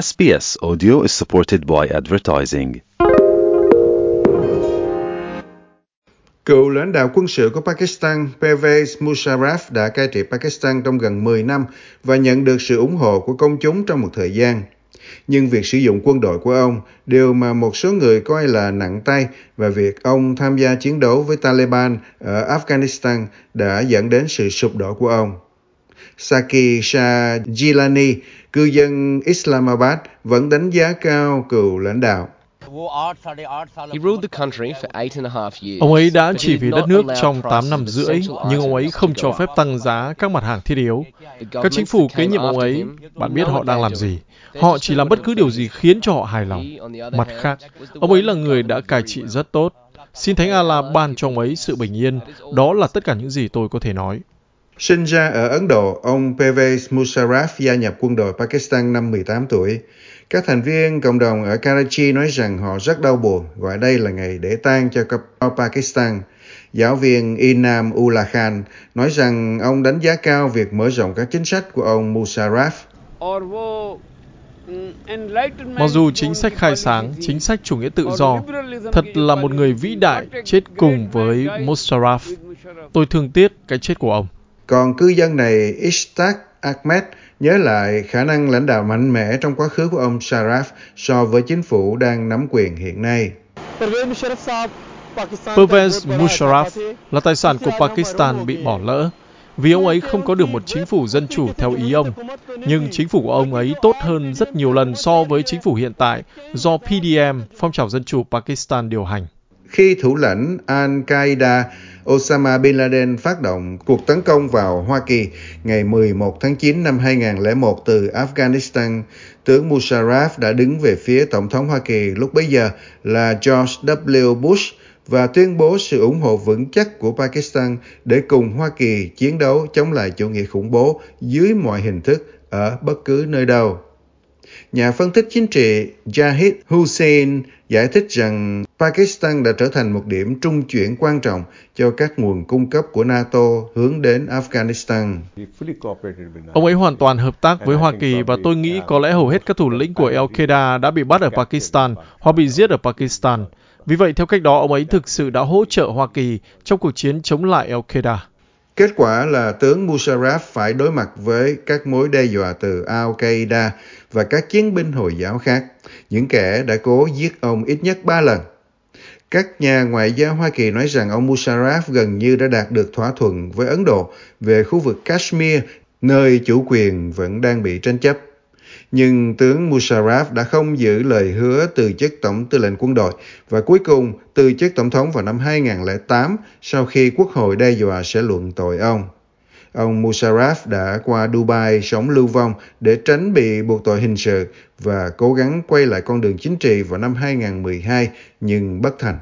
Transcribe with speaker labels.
Speaker 1: SBS Audio is supported by advertising.
Speaker 2: Cựu lãnh đạo quân sự của Pakistan Pervez Musharraf đã cai trị Pakistan trong gần 10 năm và nhận được sự ủng hộ của công chúng trong một thời gian. Nhưng việc sử dụng quân đội của ông, điều mà một số người coi là nặng tay và việc ông tham gia chiến đấu với Taliban ở Afghanistan đã dẫn đến sự sụp đổ của ông. Saki Shah Gilani, cư dân Islamabad, vẫn đánh giá cao cựu lãnh đạo.
Speaker 3: He ruled the country for eight and a half years.
Speaker 4: Ông ấy đã chỉ vì đất nước trong 8 năm rưỡi, nhưng ông ấy không cho phép tăng giá các mặt hàng thiết yếu. Các chính phủ kế nhiệm ông ấy, bạn biết họ đang làm gì. Họ chỉ làm bất cứ điều gì khiến cho họ hài lòng. Mặt khác, ông ấy là người đã cai trị rất tốt. Xin Thánh Allah ban cho ông ấy sự bình yên. Đó là tất cả những gì tôi có thể nói.
Speaker 2: Sinh ra ở Ấn Độ, ông Pervez Musharraf gia nhập quân đội Pakistan năm 18 tuổi. Các thành viên cộng đồng ở Karachi nói rằng họ rất đau buồn, gọi đây là ngày để tang cho Pakistan. Giáo viên Inam Ula Khan nói rằng ông đánh giá cao việc mở rộng các chính sách của ông Musharraf.
Speaker 4: Mặc dù chính sách khai sáng, chính sách chủ nghĩa tự do thật là một người vĩ đại chết cùng với
Speaker 5: Musharraf.
Speaker 4: Tôi thương tiếc cái chết của ông.
Speaker 2: Còn cư dân này Ishtaq Ahmed nhớ lại khả năng lãnh đạo mạnh mẽ trong quá khứ của ông Sharaf so với chính phủ đang nắm quyền hiện nay.
Speaker 4: Pervez Musharraf là tài sản của Pakistan bị bỏ lỡ vì ông ấy không có được một chính phủ dân chủ theo ý ông. Nhưng chính phủ của ông ấy tốt hơn rất nhiều lần so với chính phủ hiện tại do PDM, phong trào dân chủ Pakistan điều hành.
Speaker 2: Khi thủ lãnh Al-Qaeda Osama Bin Laden phát động cuộc tấn công vào Hoa Kỳ ngày 11 tháng 9 năm 2001 từ Afghanistan, tướng Musharraf đã đứng về phía Tổng thống Hoa Kỳ lúc bấy giờ là George W. Bush và tuyên bố sự ủng hộ vững chắc của Pakistan để cùng Hoa Kỳ chiến đấu chống lại chủ nghĩa khủng bố dưới mọi hình thức ở bất cứ nơi đâu. Nhà phân tích chính trị Jahid Hussein giải thích rằng Pakistan đã trở thành một điểm trung chuyển quan trọng cho các nguồn cung cấp của NATO hướng đến Afghanistan.
Speaker 4: Ông ấy hoàn toàn hợp tác với Hoa Kỳ và tôi nghĩ có lẽ hầu hết các thủ lĩnh của Al-Qaeda đã bị bắt ở Pakistan hoặc bị giết ở Pakistan. Vì vậy, theo cách đó, ông ấy thực sự đã hỗ trợ Hoa Kỳ trong cuộc chiến chống lại Al-Qaeda.
Speaker 2: Kết quả là tướng Musharraf phải đối mặt với các mối đe dọa từ Al-Qaeda và các chiến binh Hồi giáo khác, những kẻ đã cố giết ông ít nhất ba lần. Các nhà ngoại giao Hoa Kỳ nói rằng ông Musharraf gần như đã đạt được thỏa thuận với Ấn Độ về khu vực Kashmir, nơi chủ quyền vẫn đang bị tranh chấp. Nhưng tướng Musharraf đã không giữ lời hứa từ chức tổng tư lệnh quân đội và cuối cùng, từ chức tổng thống vào năm 2008 sau khi quốc hội đe dọa sẽ luận tội ông. Ông Musharraf đã qua Dubai sống lưu vong để tránh bị buộc tội hình sự và cố gắng quay lại con đường chính trị vào năm 2012 nhưng bất thành.